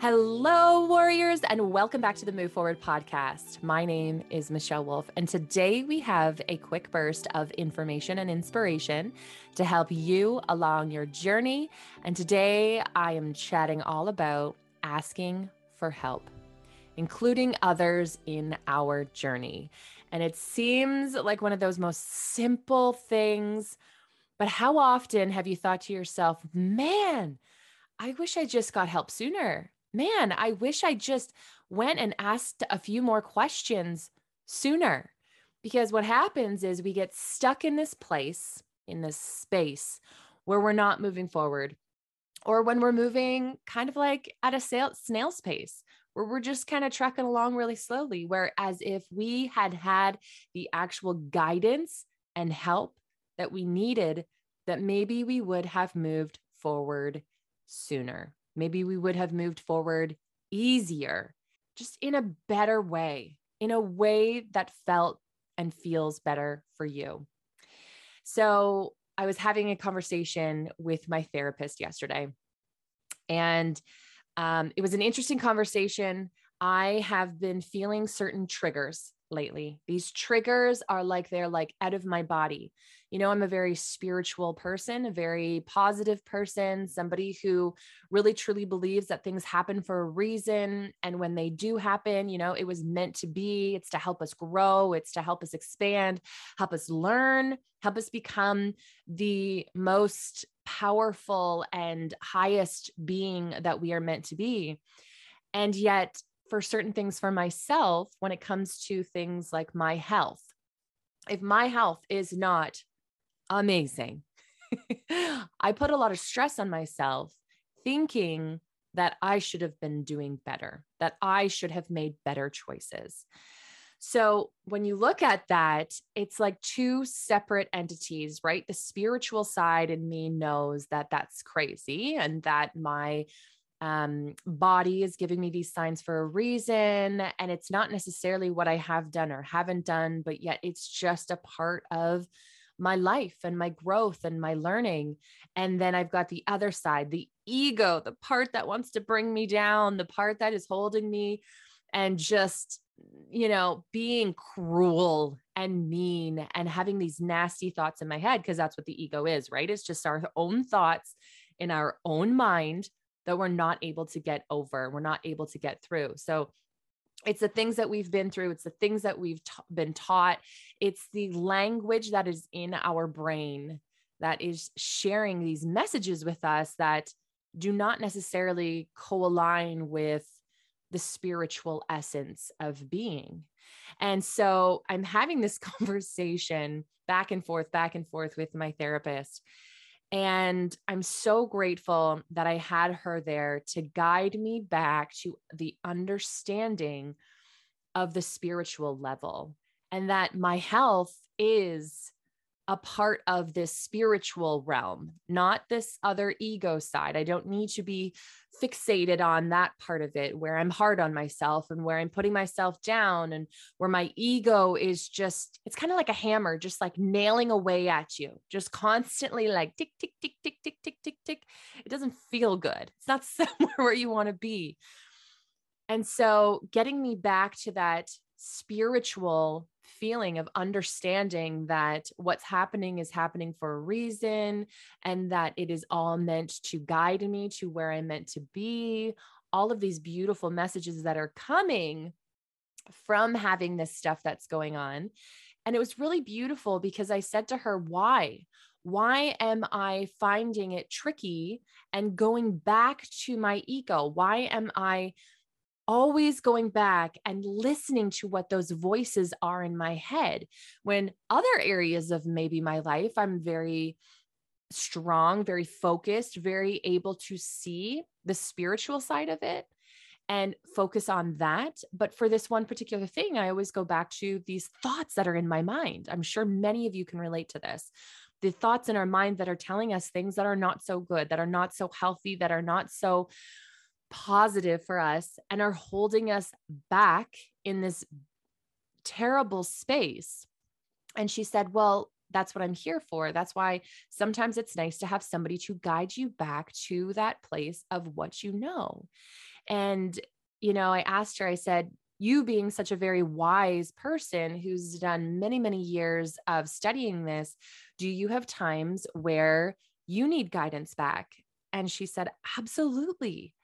Hello, warriors, and welcome back to the Move Forward podcast. My name is Michelle Wolf, and today we have a quick burst of information and inspiration to help you along your journey. And today I am chatting all about asking for help, including others in our journey. And it seems like one of those most simple things, but how often have you thought to yourself, man, I wish I just got help sooner? Man, I wish I just went and asked a few more questions sooner. Because what happens is we get stuck in this place, in this space where we're not moving forward, or when we're moving kind of like at a snail's pace, where we're just kind of trekking along really slowly. Whereas if we had had the actual guidance and help that we needed, that maybe we would have moved forward sooner. Maybe we would have moved forward easier, just in a better way, in a way that felt and feels better for you. So, I was having a conversation with my therapist yesterday, and um, it was an interesting conversation. I have been feeling certain triggers lately. These triggers are like they're like out of my body. You know, I'm a very spiritual person, a very positive person, somebody who really truly believes that things happen for a reason. And when they do happen, you know, it was meant to be. It's to help us grow, it's to help us expand, help us learn, help us become the most powerful and highest being that we are meant to be. And yet, for certain things for myself when it comes to things like my health. If my health is not amazing, I put a lot of stress on myself thinking that I should have been doing better, that I should have made better choices. So when you look at that, it's like two separate entities, right? The spiritual side in me knows that that's crazy and that my um, body is giving me these signs for a reason. And it's not necessarily what I have done or haven't done, but yet it's just a part of my life and my growth and my learning. And then I've got the other side, the ego, the part that wants to bring me down, the part that is holding me and just, you know, being cruel and mean and having these nasty thoughts in my head, because that's what the ego is, right? It's just our own thoughts in our own mind that we're not able to get over, we're not able to get through. So it's the things that we've been through, it's the things that we've been taught, it's the language that is in our brain that is sharing these messages with us that do not necessarily co-align with the spiritual essence of being. And so I'm having this conversation back and forth, back and forth with my therapist. And I'm so grateful that I had her there to guide me back to the understanding of the spiritual level and that my health is a part of this spiritual realm, not this other ego side. I don't need to be fixated on that part of it where I'm hard on myself and where I'm putting myself down and where my ego is just, it's kind of like a hammer, just like nailing away at you, just constantly like tick, tick, tick, tick, tick, tick, tick, tick. It doesn't feel good. It's not somewhere where you want to be. And so getting me back to that spiritual feeling of understanding that what's happening is happening for a reason and that it is all meant to guide me to where I'm meant to be. All of these beautiful messages that are coming from having this stuff that's going on. And it was really beautiful because I said to her, Why? Why am I finding it tricky and going back to my ego? Why am I always going back and listening to what those voices are in my head. When other areas of maybe my life i'm very strong very focused very able to see the spiritual side of it and focus on that. But for this one particular thing i always go back to these thoughts that are in my mind. I'm sure many of you can relate to this. The thoughts in our mind that are telling us things that are not so good that are not so healthy that are not so positive for us and are holding us back in this terrible space. And she said, Well, that's what I'm here for. That's why sometimes it's nice to have somebody to guide you back to that place of what you know. And, you know, I asked her, I said, you being such a very wise person who's done many, many years of studying this, do you have times where you need guidance back? And she said, Absolutely.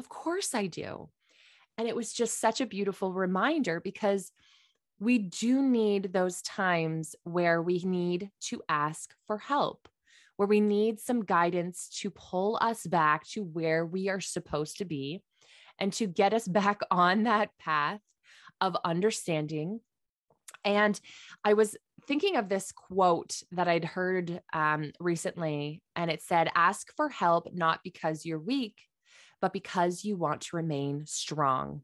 Of course I do. And it was just such a beautiful reminder because we do need those times where we need to ask for help, where we need some guidance to pull us back to where we are supposed to be and to get us back on that path of understanding. And I was thinking of this quote that I'd heard um, recently, and it said, Ask for help not because you're weak, but because you want to remain strong.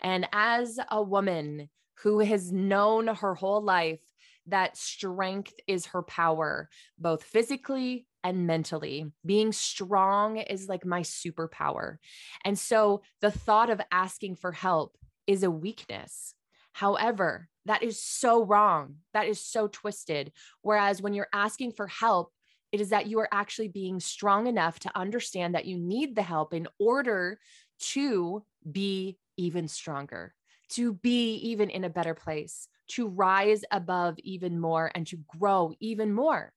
And as a woman who has known her whole life that strength is her power, both physically and mentally. Being strong is like my superpower. And so the thought of asking for help is a weakness. However, that is so wrong. That is so twisted. Whereas when you're asking for help, it is that you are actually being strong enough to understand that you need the help in order to be even stronger, to be even in a better place, to rise above even more and to grow even more.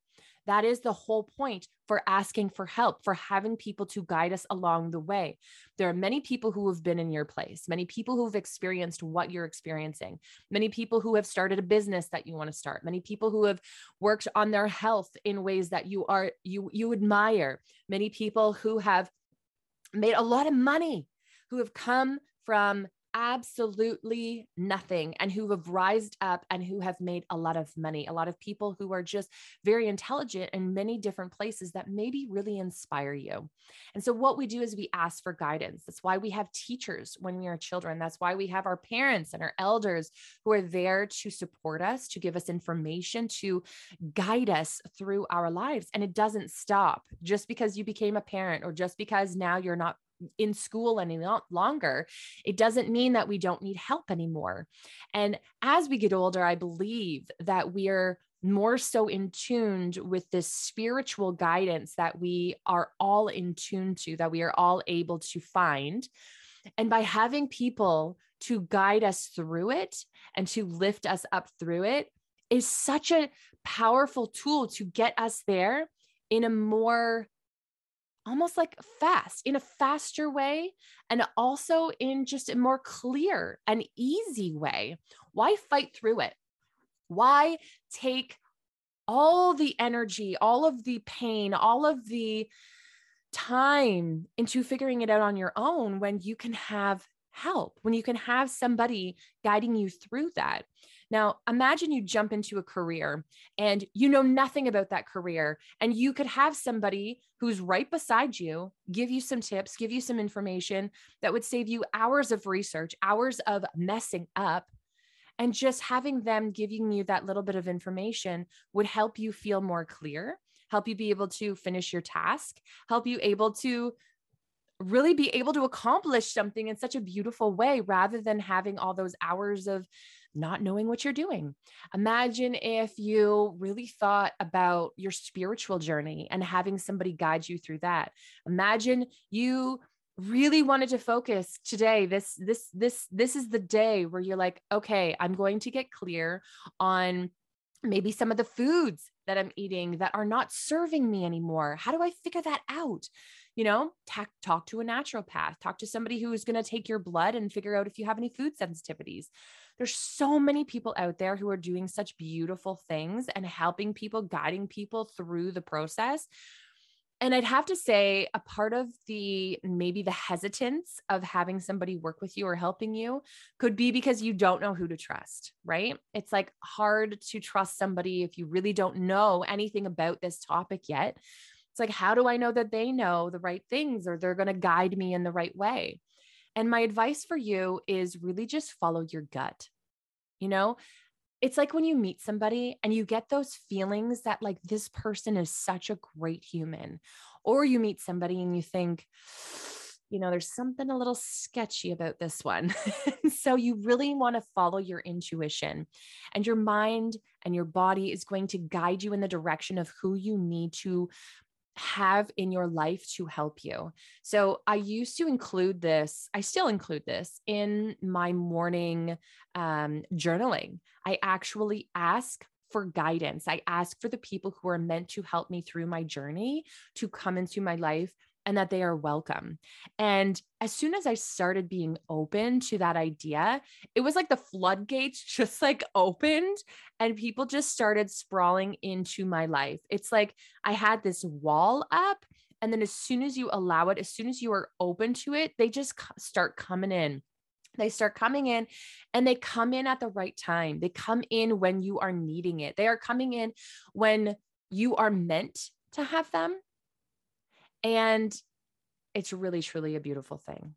That is the whole point for asking for help, for having people to guide us along the way. There are many people who have been in your place, many people who have experienced what you're experiencing, many people who have started a business that you want to start, many people who have worked on their health in ways that you are you you admire, many people who have made a lot of money, who have come from absolutely nothing and who have rised up and who have made a lot of money. A lot of people who are just very intelligent in many different places that maybe really inspire you. And so, what we do is we ask for guidance. That's why we have teachers when we are children. That's why we have our parents and our elders who are there to support us, to give us information, to guide us through our lives. And it doesn't stop just because you became a parent or just because now you're not in school any longer, it doesn't mean that we don't need help anymore. And as we get older, I believe that we are more so in tuned with this spiritual guidance that we are all in tune to, that we are all able to find. And by having people to guide us through it and to lift us up through it is such a powerful tool to get us there in a more almost like fast in a faster way and also in just a more clear and easy way. Why fight through it? Why take all the energy, all of the pain, all of the time into figuring it out on your own when you can have help, when you can have somebody guiding you through that? Now, imagine you jump into a career and you know nothing about that career, and you could have somebody who's right beside you give you some tips, give you some information that would save you hours of research, hours of messing up. And just having them giving you that little bit of information would help you feel more clear, help you be able to finish your task, help you able to really be able to accomplish something in such a beautiful way rather than having all those hours of not knowing what you're doing. Imagine if you really thought about your spiritual journey and having somebody guide you through that. Imagine you really wanted to focus today this this this this is the day where you're like okay i'm going to get clear on maybe some of the foods that i'm eating that are not serving me anymore how do i figure that out you know, talk, talk to a naturopath, talk to somebody who's going to take your blood and figure out if you have any food sensitivities. There's so many people out there who are doing such beautiful things and helping people, guiding people through the process. And I'd have to say, a part of the maybe the hesitance of having somebody work with you or helping you could be because you don't know who to trust, right? It's like hard to trust somebody if you really don't know anything about this topic yet. It's like, how do I know that they know the right things or they're going to guide me in the right way? And my advice for you is really just follow your gut. You know, it's like when you meet somebody and you get those feelings that, like, this person is such a great human, or you meet somebody and you think, you know, there's something a little sketchy about this one. so you really want to follow your intuition, and your mind and your body is going to guide you in the direction of who you need to have in your life to help you. So I used to include this, I still include this in my morning um, journaling. I actually ask for guidance. I ask for the people who are meant to help me through my journey to come into my life and that they are welcome. And as soon as I started being open to that idea, it was like the floodgates just like opened and people just started sprawling into my life. It's like I had this wall up. And then as soon as you allow it, as soon as you are open to it, they just start coming in. They start coming in and they come in at the right time. They come in when you are needing it. They are coming in when you are meant to have them and it's really, truly a beautiful thing.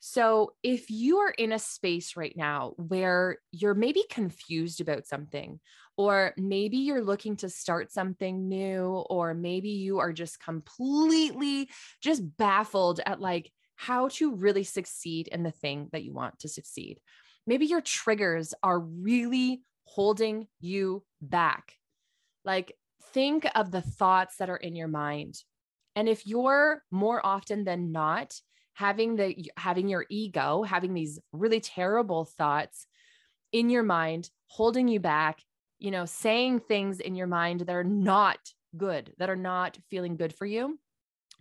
So, if you are in a space right now where you're maybe confused about something, or maybe you're looking to start something new, or maybe you are just completely just baffled at like how to really succeed in the thing that you want to succeed, maybe your triggers are really holding you back. Like, think of the thoughts that are in your mind and if you're more often than not having the having your ego, having these really terrible thoughts in your mind, holding you back, you know, saying things in your mind that are not good, that are not feeling good for you,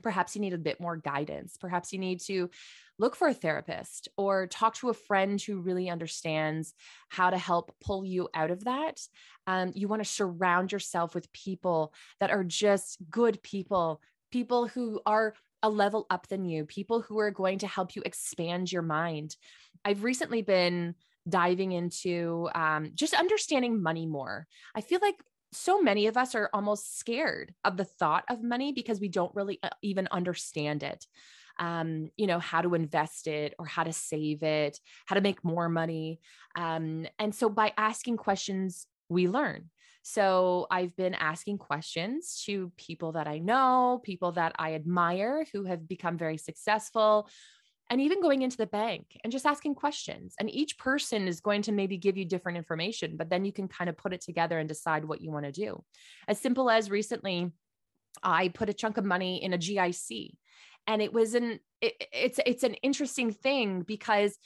perhaps you need a bit more guidance. Perhaps you need to look for a therapist or talk to a friend who really understands how to help pull you out of that. Um, you want to surround yourself with people that are just good people people who are a level up than you, people who are going to help you expand your mind. I've recently been diving into um, just understanding money more. I feel like so many of us are almost scared of the thought of money because we don't really uh, even understand it. Um, you know, how to invest it or how to save it, how to make more money. Um, and so by asking questions, we learn. So I've been asking questions to people that I know, people that I admire who have become very successful, and even going into the bank and just asking questions. And each person is going to maybe give you different information, but then you can kind of put it together and decide what you want to do. As simple as recently, I put a chunk of money in a GIC, and it was an it, it's it's an interesting thing because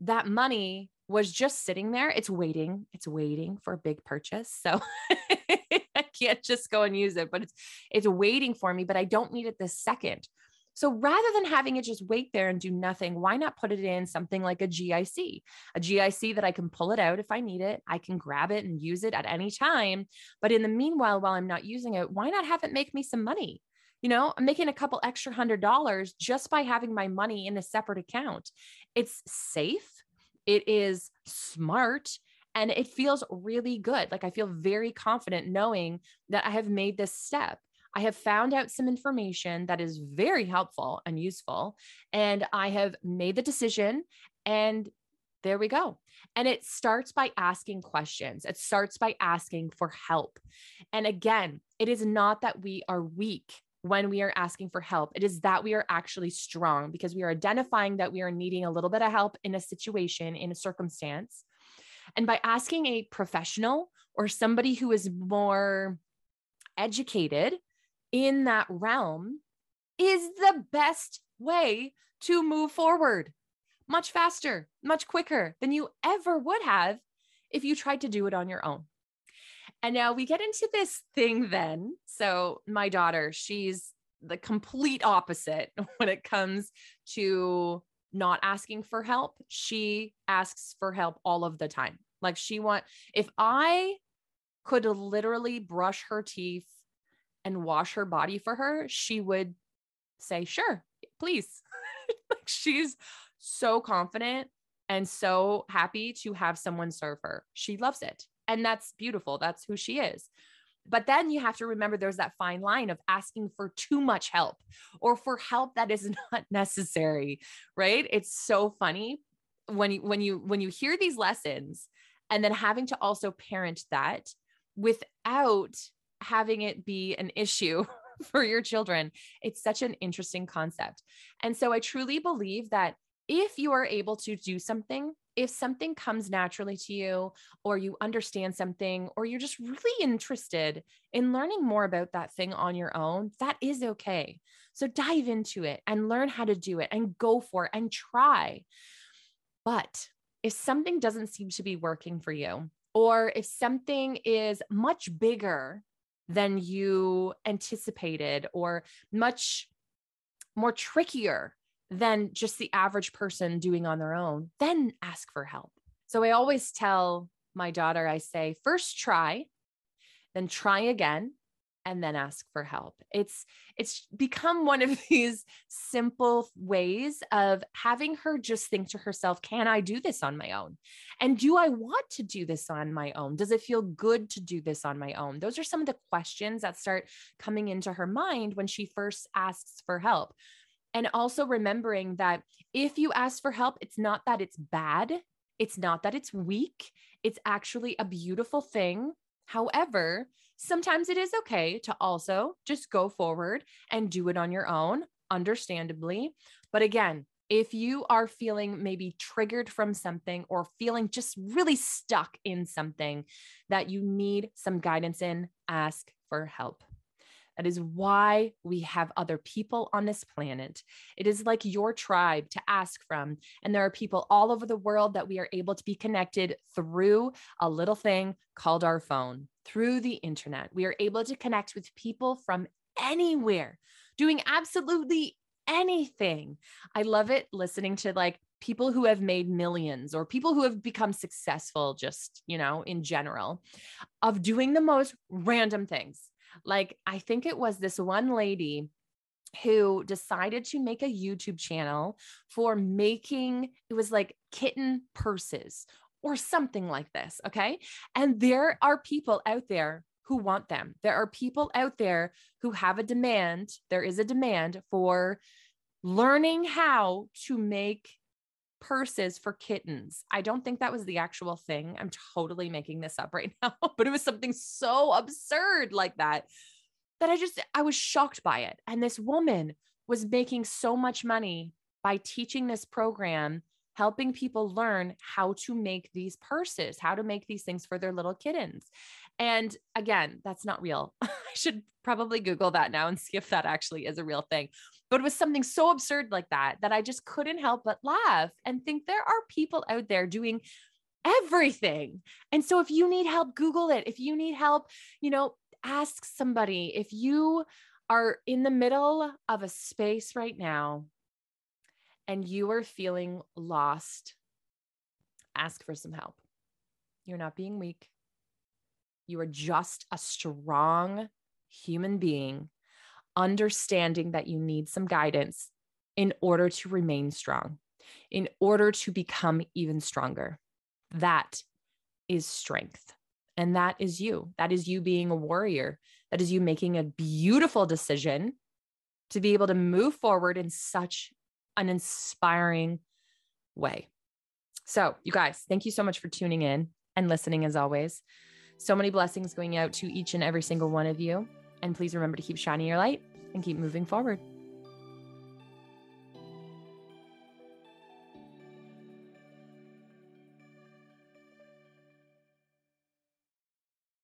that money was just sitting there. It's waiting. It's waiting for a big purchase. So I can't just go and use it, but it's it's waiting for me, but I don't need it this second. So rather than having it just wait there and do nothing, why not put it in something like a GIC? A GIC that I can pull it out if I need it. I can grab it and use it at any time. But in the meanwhile, while I'm not using it, why not have it make me some money? You know, I'm making a couple extra hundred dollars just by having my money in a separate account. It's safe it is smart and it feels really good. Like I feel very confident knowing that I have made this step. I have found out some information that is very helpful and useful, and I have made the decision. And there we go. And it starts by asking questions, it starts by asking for help. And again, it is not that we are weak when we are asking for help. It is that we are actually strong because we are identifying that we are needing a little bit of help in a situation, in a circumstance. And by asking a professional or somebody who is more educated in that realm is the best way to move forward much faster, much quicker than you ever would have if you tried to do it on your own. And now we get into this thing then. So, my daughter, she's the complete opposite when it comes to not asking for help. She asks for help all of the time. Like she want if I could literally brush her teeth and wash her body for her, she would say, "Sure, please." like she's so confident and so happy to have someone serve her. She loves it. And that's beautiful. That's who she is. But then you have to remember there's that fine line of asking for too much help or for help that is not necessary, right? It's so funny when you when you when you hear these lessons and then having to also parent that without having it be an issue for your children. It's such an interesting concept. And so I truly believe that if you are able to do something, if something comes naturally to you, or you understand something, or you're just really interested in learning more about that thing on your own, that is okay. So dive into it and learn how to do it and go for it and try. But if something doesn't seem to be working for you, or if something is much bigger than you anticipated, or much more trickier than just the average person doing on their own, then ask for help. So I always tell my daughter, I say, first try, then try again, and then ask for help. It's it's become one of these simple ways of having her just think to herself, can I do this on my own? And do I want to do this on my own? Does it feel good to do this on my own? Those are some of the questions that start coming into her mind when she first asks for help. And also remembering that if you ask for help, it's not that it's bad, it's not that it's weak, it's actually a beautiful thing. However, sometimes it is okay to also just go forward and do it on your own, understandably. But again, if you are feeling maybe triggered from something or feeling just really stuck in something that you need some guidance in, ask for help. That is why we have other people on this planet. It is like your tribe to ask from. And there are people all over the world that we are able to be connected through a little thing called our phone, through the internet. We are able to connect with people from anywhere, doing absolutely anything. I love it listening to like people who have made millions or people who have become successful, just, you know, in general, of doing the most random things. Like, I think it was this one lady who decided to make a YouTube channel for making it was like kitten purses or something like this. Okay. And there are people out there who want them. There are people out there who have a demand. There is a demand for learning how to make purses for kittens. I don't think that was the actual thing. I'm totally making this up right now, but it was something so absurd like that that I just I was shocked by it. And this woman was making so much money by teaching this program helping people learn how to make these purses, how to make these things for their little kittens. And again, that's not real. I should probably Google that now and see if that actually is a real thing. But it was something so absurd like that that I just couldn't help but laugh and think there are people out there doing everything. And so if you need help, Google it. If you need help, you know, ask somebody. If you are in the middle of a space right now and you are feeling lost, ask for some help. You're not being weak. You are just a strong human being, understanding that you need some guidance in order to remain strong, in order to become even stronger. That is strength. And that is you. That is you being a warrior. That is you making a beautiful decision to be able to move forward in such an inspiring way. So, you guys, thank you so much for tuning in and listening as always. So many blessings going out to each and every single one of you. And please remember to keep shining your light and keep moving forward.